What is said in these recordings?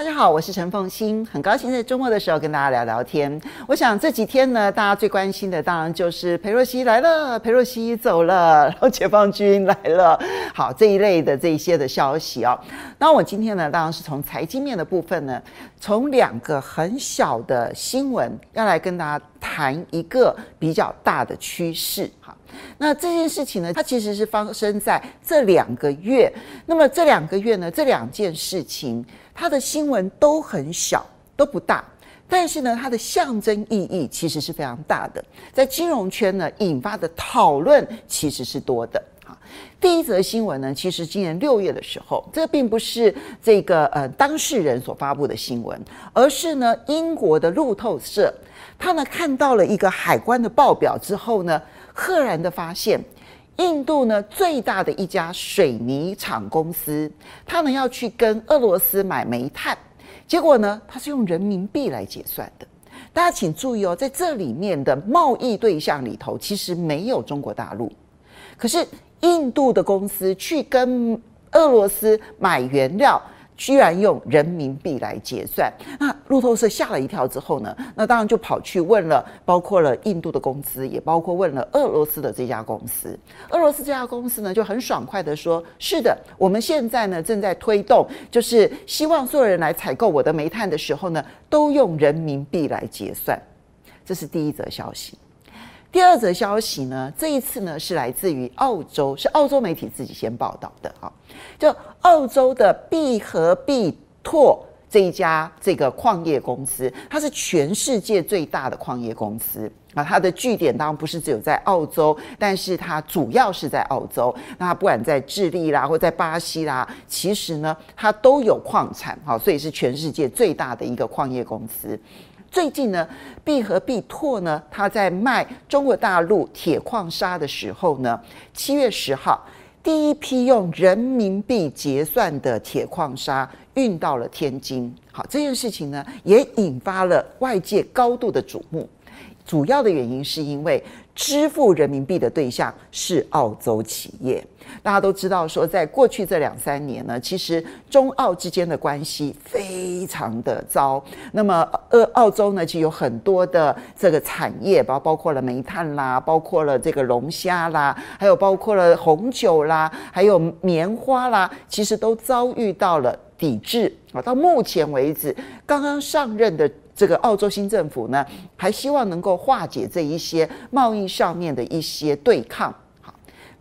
大家好，我是陈凤欣，很高兴在周末的时候跟大家聊聊天。我想这几天呢，大家最关心的当然就是裴若曦来了，裴若曦走了，然后解放军来了，好这一类的这一些的消息哦。那我今天呢，当然是从财经面的部分呢，从两个很小的新闻要来跟大家谈一个比较大的趋势。哈，那这件事情呢，它其实是发生在这两个月。那么这两个月呢，这两件事情。它的新闻都很小，都不大，但是呢，它的象征意义其实是非常大的，在金融圈呢引发的讨论其实是多的。啊，第一则新闻呢，其实今年六月的时候，这并不是这个呃当事人所发布的新闻，而是呢英国的路透社，他呢看到了一个海关的报表之后呢，赫然的发现。印度呢最大的一家水泥厂公司，他呢要去跟俄罗斯买煤炭，结果呢它是用人民币来结算的。大家请注意哦，在这里面的贸易对象里头，其实没有中国大陆，可是印度的公司去跟俄罗斯买原料。居然用人民币来结算，那路透社吓了一跳之后呢，那当然就跑去问了，包括了印度的公司，也包括问了俄罗斯的这家公司。俄罗斯这家公司呢就很爽快的说：“是的，我们现在呢正在推动，就是希望所有人来采购我的煤炭的时候呢，都用人民币来结算。”这是第一则消息。第二则消息呢，这一次呢是来自于澳洲，是澳洲媒体自己先报道的哈。就澳洲的必和必拓这一家这个矿业公司，它是全世界最大的矿业公司啊。它的据点当然不是只有在澳洲，但是它主要是在澳洲。那它不管在智利啦，或在巴西啦，其实呢它都有矿产哈，所以是全世界最大的一个矿业公司。最近呢，必和必拓呢，他在卖中国大陆铁矿砂的时候呢，七月十号，第一批用人民币结算的铁矿砂运到了天津。好，这件事情呢，也引发了外界高度的瞩目。主要的原因是因为支付人民币的对象是澳洲企业。大家都知道，说在过去这两三年呢，其实中澳之间的关系非常的糟。那么，呃，澳洲呢，其实有很多的这个产业，包包括了煤炭啦，包括了这个龙虾啦，还有包括了红酒啦，还有棉花啦，其实都遭遇到了抵制啊。到目前为止，刚刚上任的这个澳洲新政府呢，还希望能够化解这一些贸易上面的一些对抗。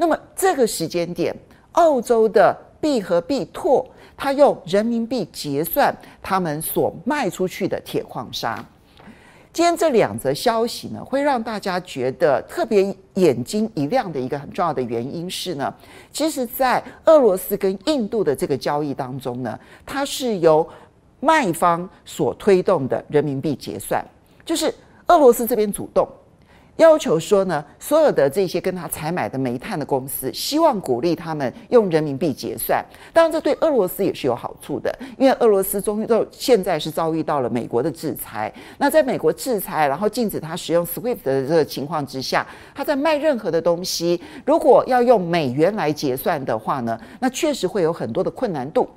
那么这个时间点，澳洲的币和币拓，他用人民币结算他们所卖出去的铁矿砂。今天这两则消息呢，会让大家觉得特别眼睛一亮的一个很重要的原因是呢，其实，在俄罗斯跟印度的这个交易当中呢，它是由卖方所推动的人民币结算，就是俄罗斯这边主动。要求说呢，所有的这些跟他采买的煤炭的公司，希望鼓励他们用人民币结算。当然，这对俄罗斯也是有好处的，因为俄罗斯终于到现在是遭遇到了美国的制裁。那在美国制裁，然后禁止他使用 SWIFT 的这个情况之下，他在卖任何的东西，如果要用美元来结算的话呢，那确实会有很多的困难度。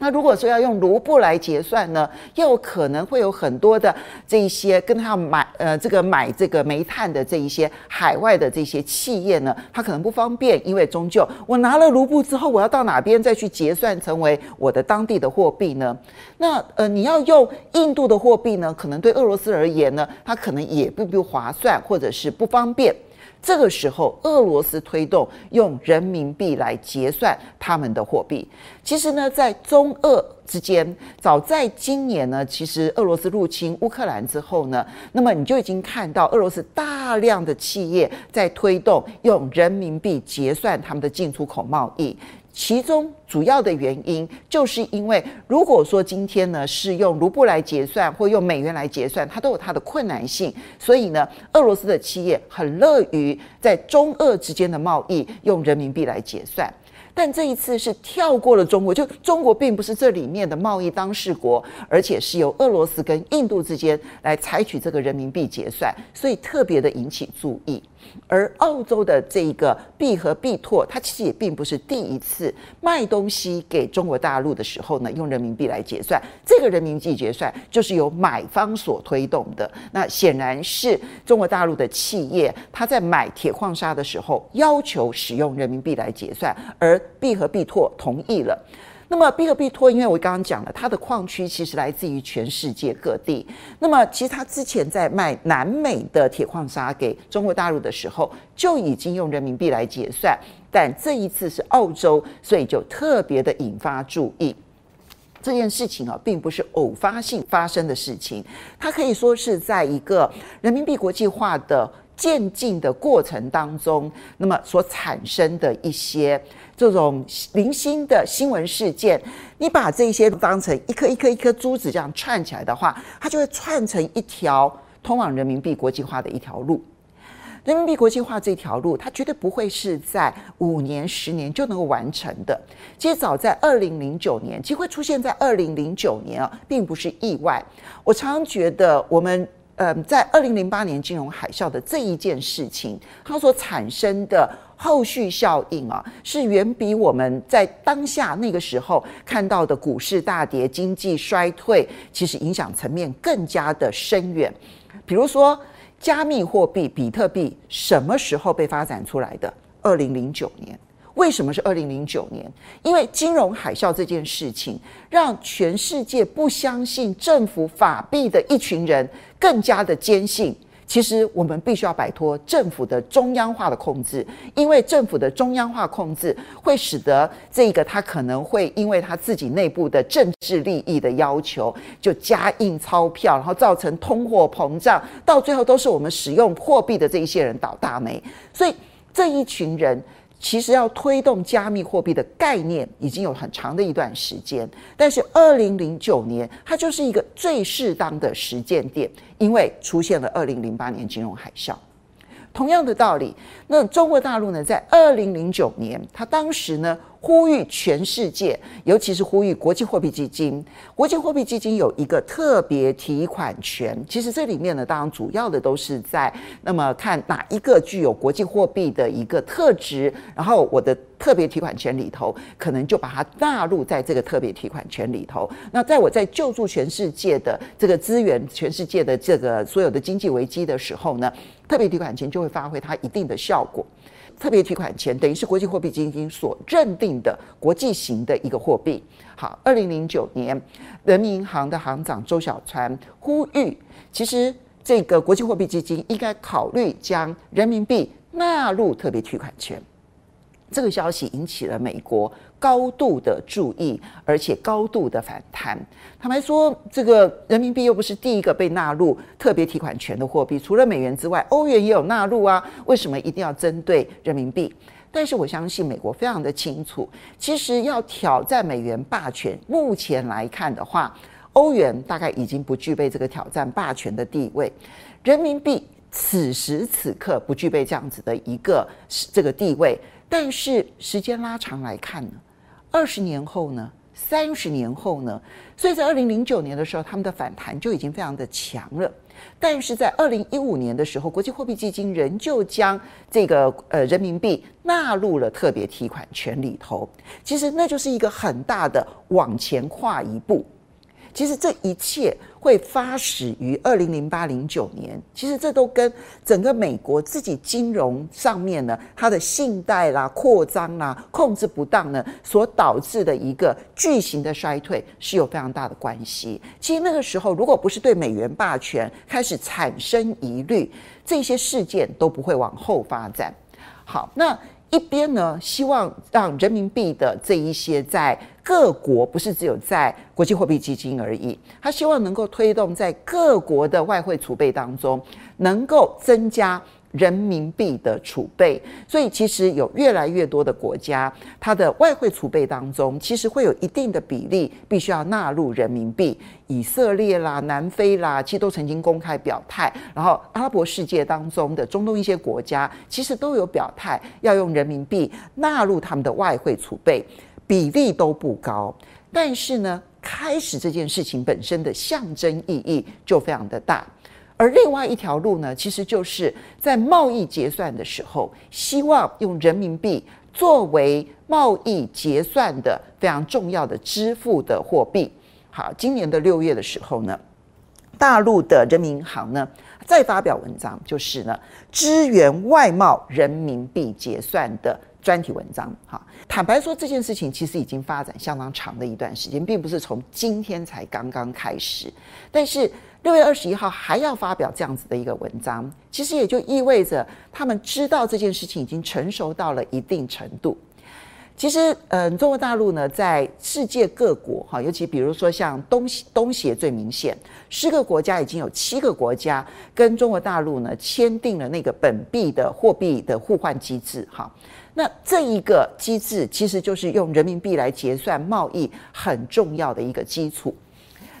那如果说要用卢布来结算呢，又可能会有很多的这一些跟他买呃这个买这个煤炭的这一些海外的这些企业呢，他可能不方便，因为终究我拿了卢布之后，我要到哪边再去结算成为我的当地的货币呢？那呃你要用印度的货币呢，可能对俄罗斯而言呢，它可能也不不划算，或者是不方便。这个时候，俄罗斯推动用人民币来结算他们的货币。其实呢，在中俄之间，早在今年呢，其实俄罗斯入侵乌克兰之后呢，那么你就已经看到俄罗斯大量的企业在推动用人民币结算他们的进出口贸易。其中主要的原因，就是因为如果说今天呢是用卢布来结算，或用美元来结算，它都有它的困难性。所以呢，俄罗斯的企业很乐于在中俄之间的贸易用人民币来结算。但这一次是跳过了中国，就中国并不是这里面的贸易当事国，而且是由俄罗斯跟印度之间来采取这个人民币结算，所以特别的引起注意。而澳洲的这一个必和必拓，它其实也并不是第一次卖东西给中国大陆的时候呢，用人民币来结算。这个人民币结算就是由买方所推动的。那显然是中国大陆的企业，他在买铁矿砂的时候要求使用人民币来结算，而必和必拓同意了。那么必和必拓，因为我刚刚讲了，它的矿区其实来自于全世界各地。那么其实它之前在卖南美的铁矿砂给中国大陆的时候，就已经用人民币来结算。但这一次是澳洲，所以就特别的引发注意。这件事情啊，并不是偶发性发生的事情，它可以说是在一个人民币国际化的渐进的过程当中，那么所产生的一些。这种零星的新闻事件，你把这些当成一颗一颗一颗珠子这样串起来的话，它就会串成一条通往人民币国际化的一条路。人民币国际化这条路，它绝对不会是在五年、十年就能够完成的。其实早在二零零九年，机会出现在二零零九年啊，并不是意外。我常常觉得，我们呃，在二零零八年金融海啸的这一件事情，它所产生的。后续效应啊，是远比我们在当下那个时候看到的股市大跌、经济衰退，其实影响层面更加的深远。比如说，加密货币比特币什么时候被发展出来的？二零零九年。为什么是二零零九年？因为金融海啸这件事情，让全世界不相信政府法币的一群人更加的坚信。其实我们必须要摆脱政府的中央化的控制，因为政府的中央化控制会使得这个他可能会因为他自己内部的政治利益的要求，就加印钞票，然后造成通货膨胀，到最后都是我们使用货币的这一些人倒大霉。所以这一群人。其实要推动加密货币的概念已经有很长的一段时间，但是二零零九年它就是一个最适当的时间点，因为出现了二零零八年金融海啸。同样的道理，那中国大陆呢，在二零零九年，它当时呢。呼吁全世界，尤其是呼吁国际货币基金。国际货币基金有一个特别提款权。其实这里面呢，当然主要的都是在那么看哪一个具有国际货币的一个特质，然后我的特别提款权里头，可能就把它纳入在这个特别提款权里头。那在我在救助全世界的这个资源，全世界的这个所有的经济危机的时候呢，特别提款权就会发挥它一定的效果。特别提款权等于是国际货币基金所认定的国际型的一个货币。好，二零零九年，人民银行的行长周小川呼吁，其实这个国际货币基金应该考虑将人民币纳入特别提款权。这个消息引起了美国高度的注意，而且高度的反弹。坦白说，这个人民币又不是第一个被纳入特别提款权的货币，除了美元之外，欧元也有纳入啊。为什么一定要针对人民币？但是我相信美国非常的清楚，其实要挑战美元霸权，目前来看的话，欧元大概已经不具备这个挑战霸权的地位，人民币此时此刻不具备这样子的一个这个地位。但是时间拉长来看呢，二十年后呢，三十年后呢，所以在二零零九年的时候，他们的反弹就已经非常的强了。但是在二零一五年的时候，国际货币基金仍旧将这个呃人民币纳入了特别提款权里头。其实那就是一个很大的往前跨一步。其实这一切会发始于二零零八零九年，其实这都跟整个美国自己金融上面呢，它的信贷啦、扩张啦、控制不当呢，所导致的一个巨型的衰退是有非常大的关系。其实那个时候，如果不是对美元霸权开始产生疑虑，这些事件都不会往后发展。好，那。一边呢，希望让人民币的这一些在各国，不是只有在国际货币基金而已，他希望能够推动在各国的外汇储备当中，能够增加。人民币的储备，所以其实有越来越多的国家，它的外汇储备当中，其实会有一定的比例必须要纳入人民币。以色列啦、南非啦，其实都曾经公开表态。然后阿拉伯世界当中的中东一些国家，其实都有表态要用人民币纳入他们的外汇储备，比例都不高。但是呢，开始这件事情本身的象征意义就非常的大。而另外一条路呢，其实就是在贸易结算的时候，希望用人民币作为贸易结算的非常重要的支付的货币。好，今年的六月的时候呢，大陆的人民银行呢再发表文章，就是呢支援外贸人民币结算的专题文章。哈，坦白说，这件事情其实已经发展相当长的一段时间，并不是从今天才刚刚开始。但是六月二十一号还要发表这样子的一个文章，其实也就意味着他们知道这件事情已经成熟到了一定程度。其实，嗯，中国大陆呢，在世界各国哈，尤其比如说像东，东协最明显，十个国家已经有七个国家跟中国大陆呢签订了那个本币的货币的互换机制哈。那这一个机制其实就是用人民币来结算贸易很重要的一个基础。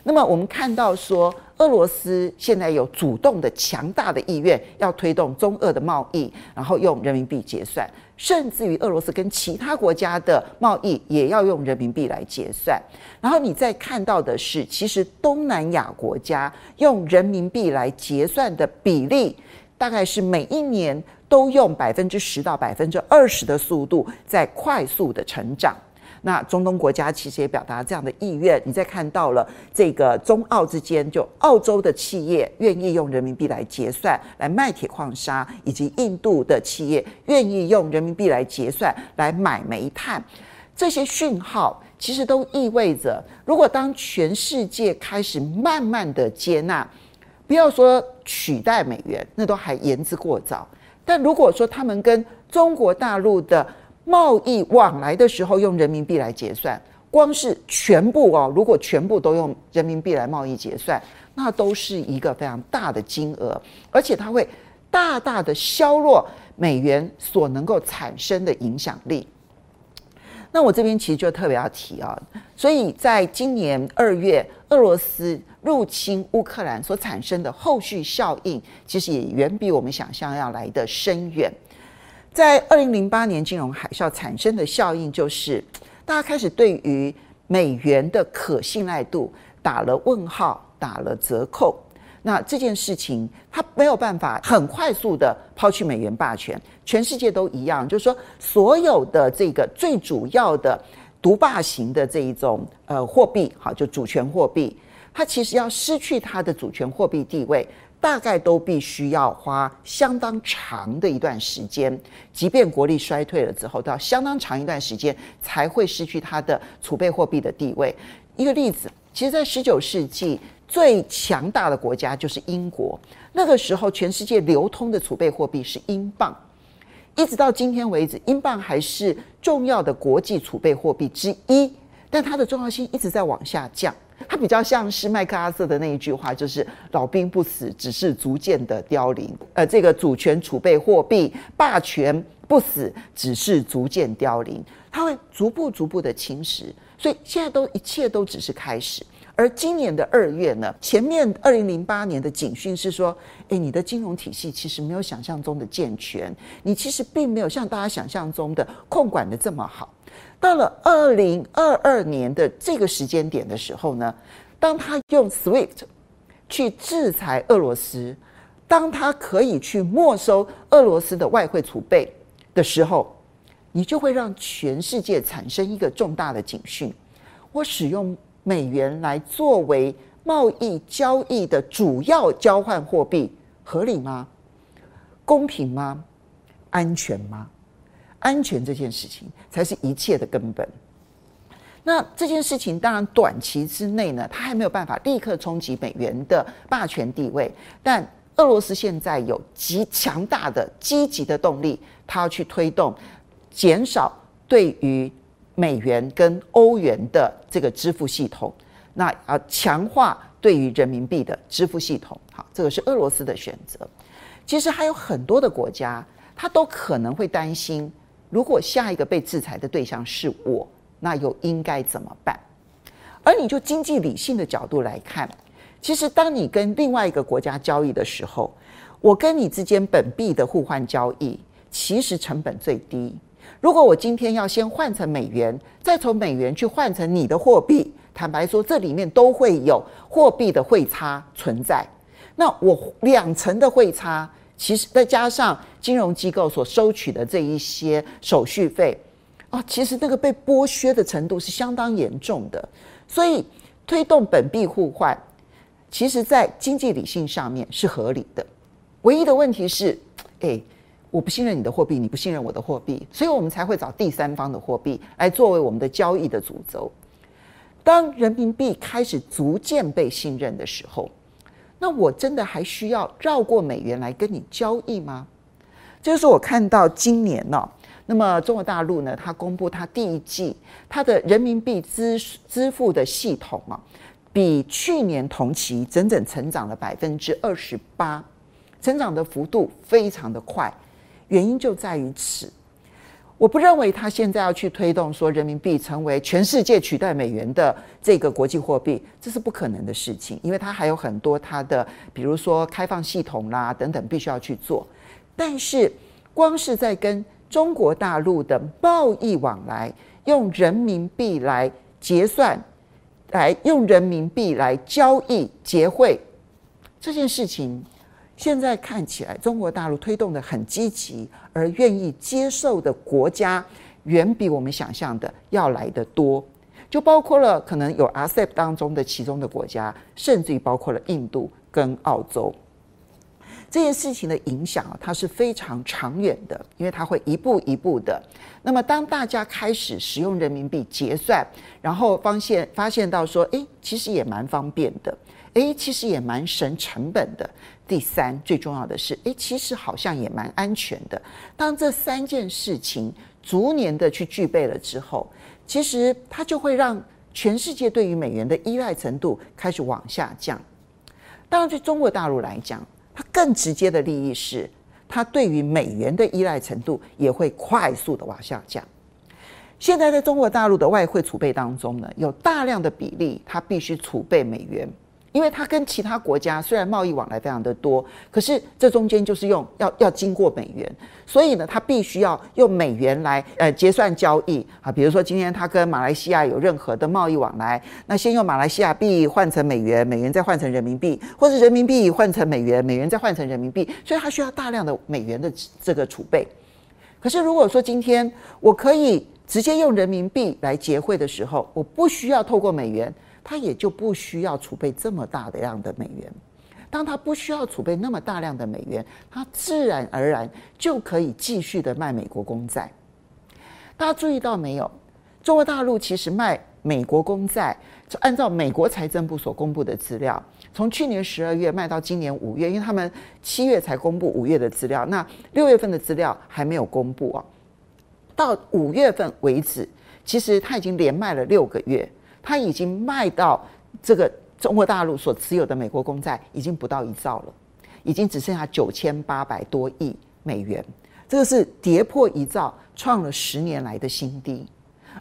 那么我们看到说，俄罗斯现在有主动的强大的意愿要推动中俄的贸易，然后用人民币结算。甚至于俄罗斯跟其他国家的贸易也要用人民币来结算，然后你再看到的是，其实东南亚国家用人民币来结算的比例，大概是每一年都用百分之十到百分之二十的速度在快速的成长。那中东国家其实也表达这样的意愿，你再看到了这个中澳之间，就澳洲的企业愿意用人民币来结算来卖铁矿砂，以及印度的企业愿意用人民币来结算来买煤炭，这些讯号其实都意味着，如果当全世界开始慢慢的接纳，不要说取代美元，那都还言之过早，但如果说他们跟中国大陆的贸易往来的时候用人民币来结算，光是全部哦，如果全部都用人民币来贸易结算，那都是一个非常大的金额，而且它会大大的削弱美元所能够产生的影响力。那我这边其实就特别要提啊，所以在今年二月，俄罗斯入侵乌克兰所产生的后续效应，其实也远比我们想象要来得深远。在二零零八年金融海啸产生的效应，就是大家开始对于美元的可信赖度打了问号，打了折扣。那这件事情它没有办法很快速的抛弃美元霸权，全世界都一样，就是说所有的这个最主要的独霸型的这一种呃货币，好，就主权货币，它其实要失去它的主权货币地位。大概都必须要花相当长的一段时间，即便国力衰退了之后，到相当长一段时间才会失去它的储备货币的地位。一个例子，其实，在十九世纪最强大的国家就是英国，那个时候全世界流通的储备货币是英镑，一直到今天为止，英镑还是重要的国际储备货币之一，但它的重要性一直在往下降。它比较像是麦克阿瑟的那一句话，就是“老兵不死，只是逐渐的凋零”。呃，这个主权储备货币霸权不死，只是逐渐凋零，它会逐步逐步的侵蚀。所以现在都一切都只是开始。而今年的二月呢，前面二零零八年的警讯是说，诶，你的金融体系其实没有想象中的健全，你其实并没有像大家想象中的控管的这么好。到了二零二二年的这个时间点的时候呢，当他用 SWIFT 去制裁俄罗斯，当他可以去没收俄罗斯的外汇储备的时候，你就会让全世界产生一个重大的警讯：我使用美元来作为贸易交易的主要交换货币，合理吗？公平吗？安全吗？安全这件事情才是一切的根本。那这件事情当然短期之内呢，它还没有办法立刻冲击美元的霸权地位。但俄罗斯现在有极强大的积极的动力，它要去推动减少对于美元跟欧元的这个支付系统，那啊强化对于人民币的支付系统。好，这个是俄罗斯的选择。其实还有很多的国家，它都可能会担心。如果下一个被制裁的对象是我，那又应该怎么办？而你就经济理性的角度来看，其实当你跟另外一个国家交易的时候，我跟你之间本币的互换交易，其实成本最低。如果我今天要先换成美元，再从美元去换成你的货币，坦白说，这里面都会有货币的汇差存在。那我两成的汇差，其实再加上金融机构所收取的这一些手续费，啊，其实那个被剥削的程度是相当严重的。所以推动本币互换，其实在经济理性上面是合理的。唯一的问题是，哎，我不信任你的货币，你不信任我的货币，所以我们才会找第三方的货币来作为我们的交易的主轴。当人民币开始逐渐被信任的时候，那我真的还需要绕过美元来跟你交易吗？这就是我看到今年呢、那么中国大陆呢，它公布它第一季它的人民币支支付的系统啊，比去年同期整整成长了百分之二十八，成长的幅度非常的快，原因就在于此。我不认为他现在要去推动说人民币成为全世界取代美元的这个国际货币，这是不可能的事情，因为它还有很多它的，比如说开放系统啦等等，必须要去做。但是，光是在跟中国大陆的贸易往来，用人民币来结算，来用人民币来交易结汇这件事情。现在看起来，中国大陆推动的很积极，而愿意接受的国家远比我们想象的要来得多。就包括了可能有 RCEP 当中的其中的国家，甚至于包括了印度跟澳洲。这件事情的影响啊，它是非常长远的，因为它会一步一步的。那么，当大家开始使用人民币结算，然后发现发现到说，诶，其实也蛮方便的。诶，其实也蛮省成本的。第三，最重要的是，诶，其实好像也蛮安全的。当这三件事情逐年的去具备了之后，其实它就会让全世界对于美元的依赖程度开始往下降。当然，对中国大陆来讲，它更直接的利益是，它对于美元的依赖程度也会快速的往下降。现在在中国大陆的外汇储备当中呢，有大量的比例，它必须储备美元。因为它跟其他国家虽然贸易往来非常的多，可是这中间就是用要要经过美元，所以呢，它必须要用美元来呃结算交易啊。比如说今天它跟马来西亚有任何的贸易往来，那先用马来西亚币换成美元，美元再换成人民币，或是人民币换成美元，美元再换成人民币，所以它需要大量的美元的这个储备。可是如果说今天我可以直接用人民币来结汇的时候，我不需要透过美元。它也就不需要储备这么大的量的美元。当它不需要储备那么大量的美元，它自然而然就可以继续的卖美国公债。大家注意到没有？中国大陆其实卖美国公债，就按照美国财政部所公布的资料，从去年十二月卖到今年五月，因为他们七月才公布五月的资料，那六月份的资料还没有公布啊。到五月份为止，其实他已经连卖了六个月。他已经卖到这个中国大陆所持有的美国公债已经不到一兆了，已经只剩下九千八百多亿美元，这个是跌破一兆，创了十年来的新低。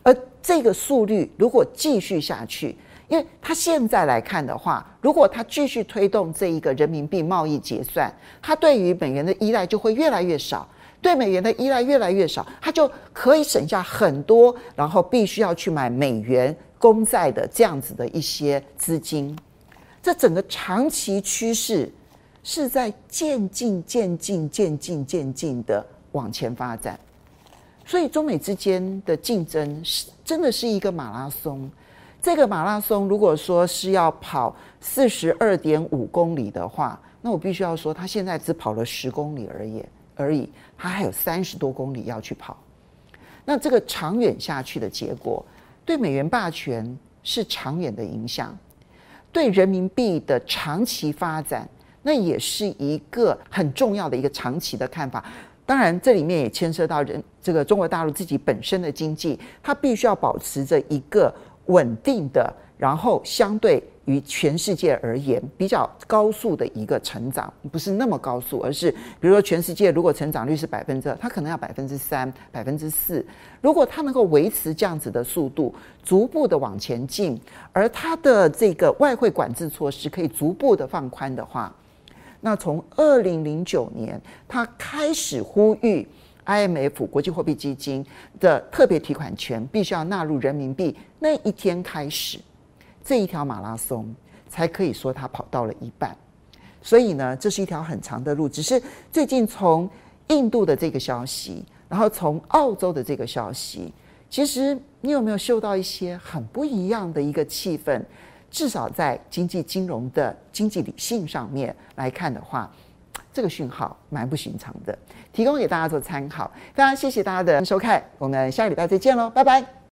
而这个速率如果继续下去，因为他现在来看的话，如果他继续推动这一个人民币贸易结算，他对于美元的依赖就会越来越少，对美元的依赖越来越少，他就可以省下很多，然后必须要去买美元。公债的这样子的一些资金，这整个长期趋势是在渐进、渐进、渐进、渐进的往前发展，所以中美之间的竞争是真的是一个马拉松。这个马拉松如果说是要跑四十二点五公里的话，那我必须要说，他现在只跑了十公里而已，而已，他还有三十多公里要去跑。那这个长远下去的结果。对美元霸权是长远的影响，对人民币的长期发展，那也是一个很重要的一个长期的看法。当然，这里面也牵涉到人这个中国大陆自己本身的经济，它必须要保持着一个稳定的，然后相对。于全世界而言，比较高速的一个成长，不是那么高速，而是比如说全世界如果成长率是百分之二，它可能要百分之三、百分之四。如果它能够维持这样子的速度，逐步的往前进，而它的这个外汇管制措施可以逐步的放宽的话，那从二零零九年它开始呼吁 IMF 国际货币基金的特别提款权必须要纳入人民币那一天开始。这一条马拉松才可以说它跑到了一半，所以呢，这是一条很长的路。只是最近从印度的这个消息，然后从澳洲的这个消息，其实你有没有嗅到一些很不一样的一个气氛？至少在经济金融的经济理性上面来看的话，这个讯号蛮不寻常的，提供给大家做参考。非常谢谢大家的收看，我们下个礼拜再见喽，拜拜。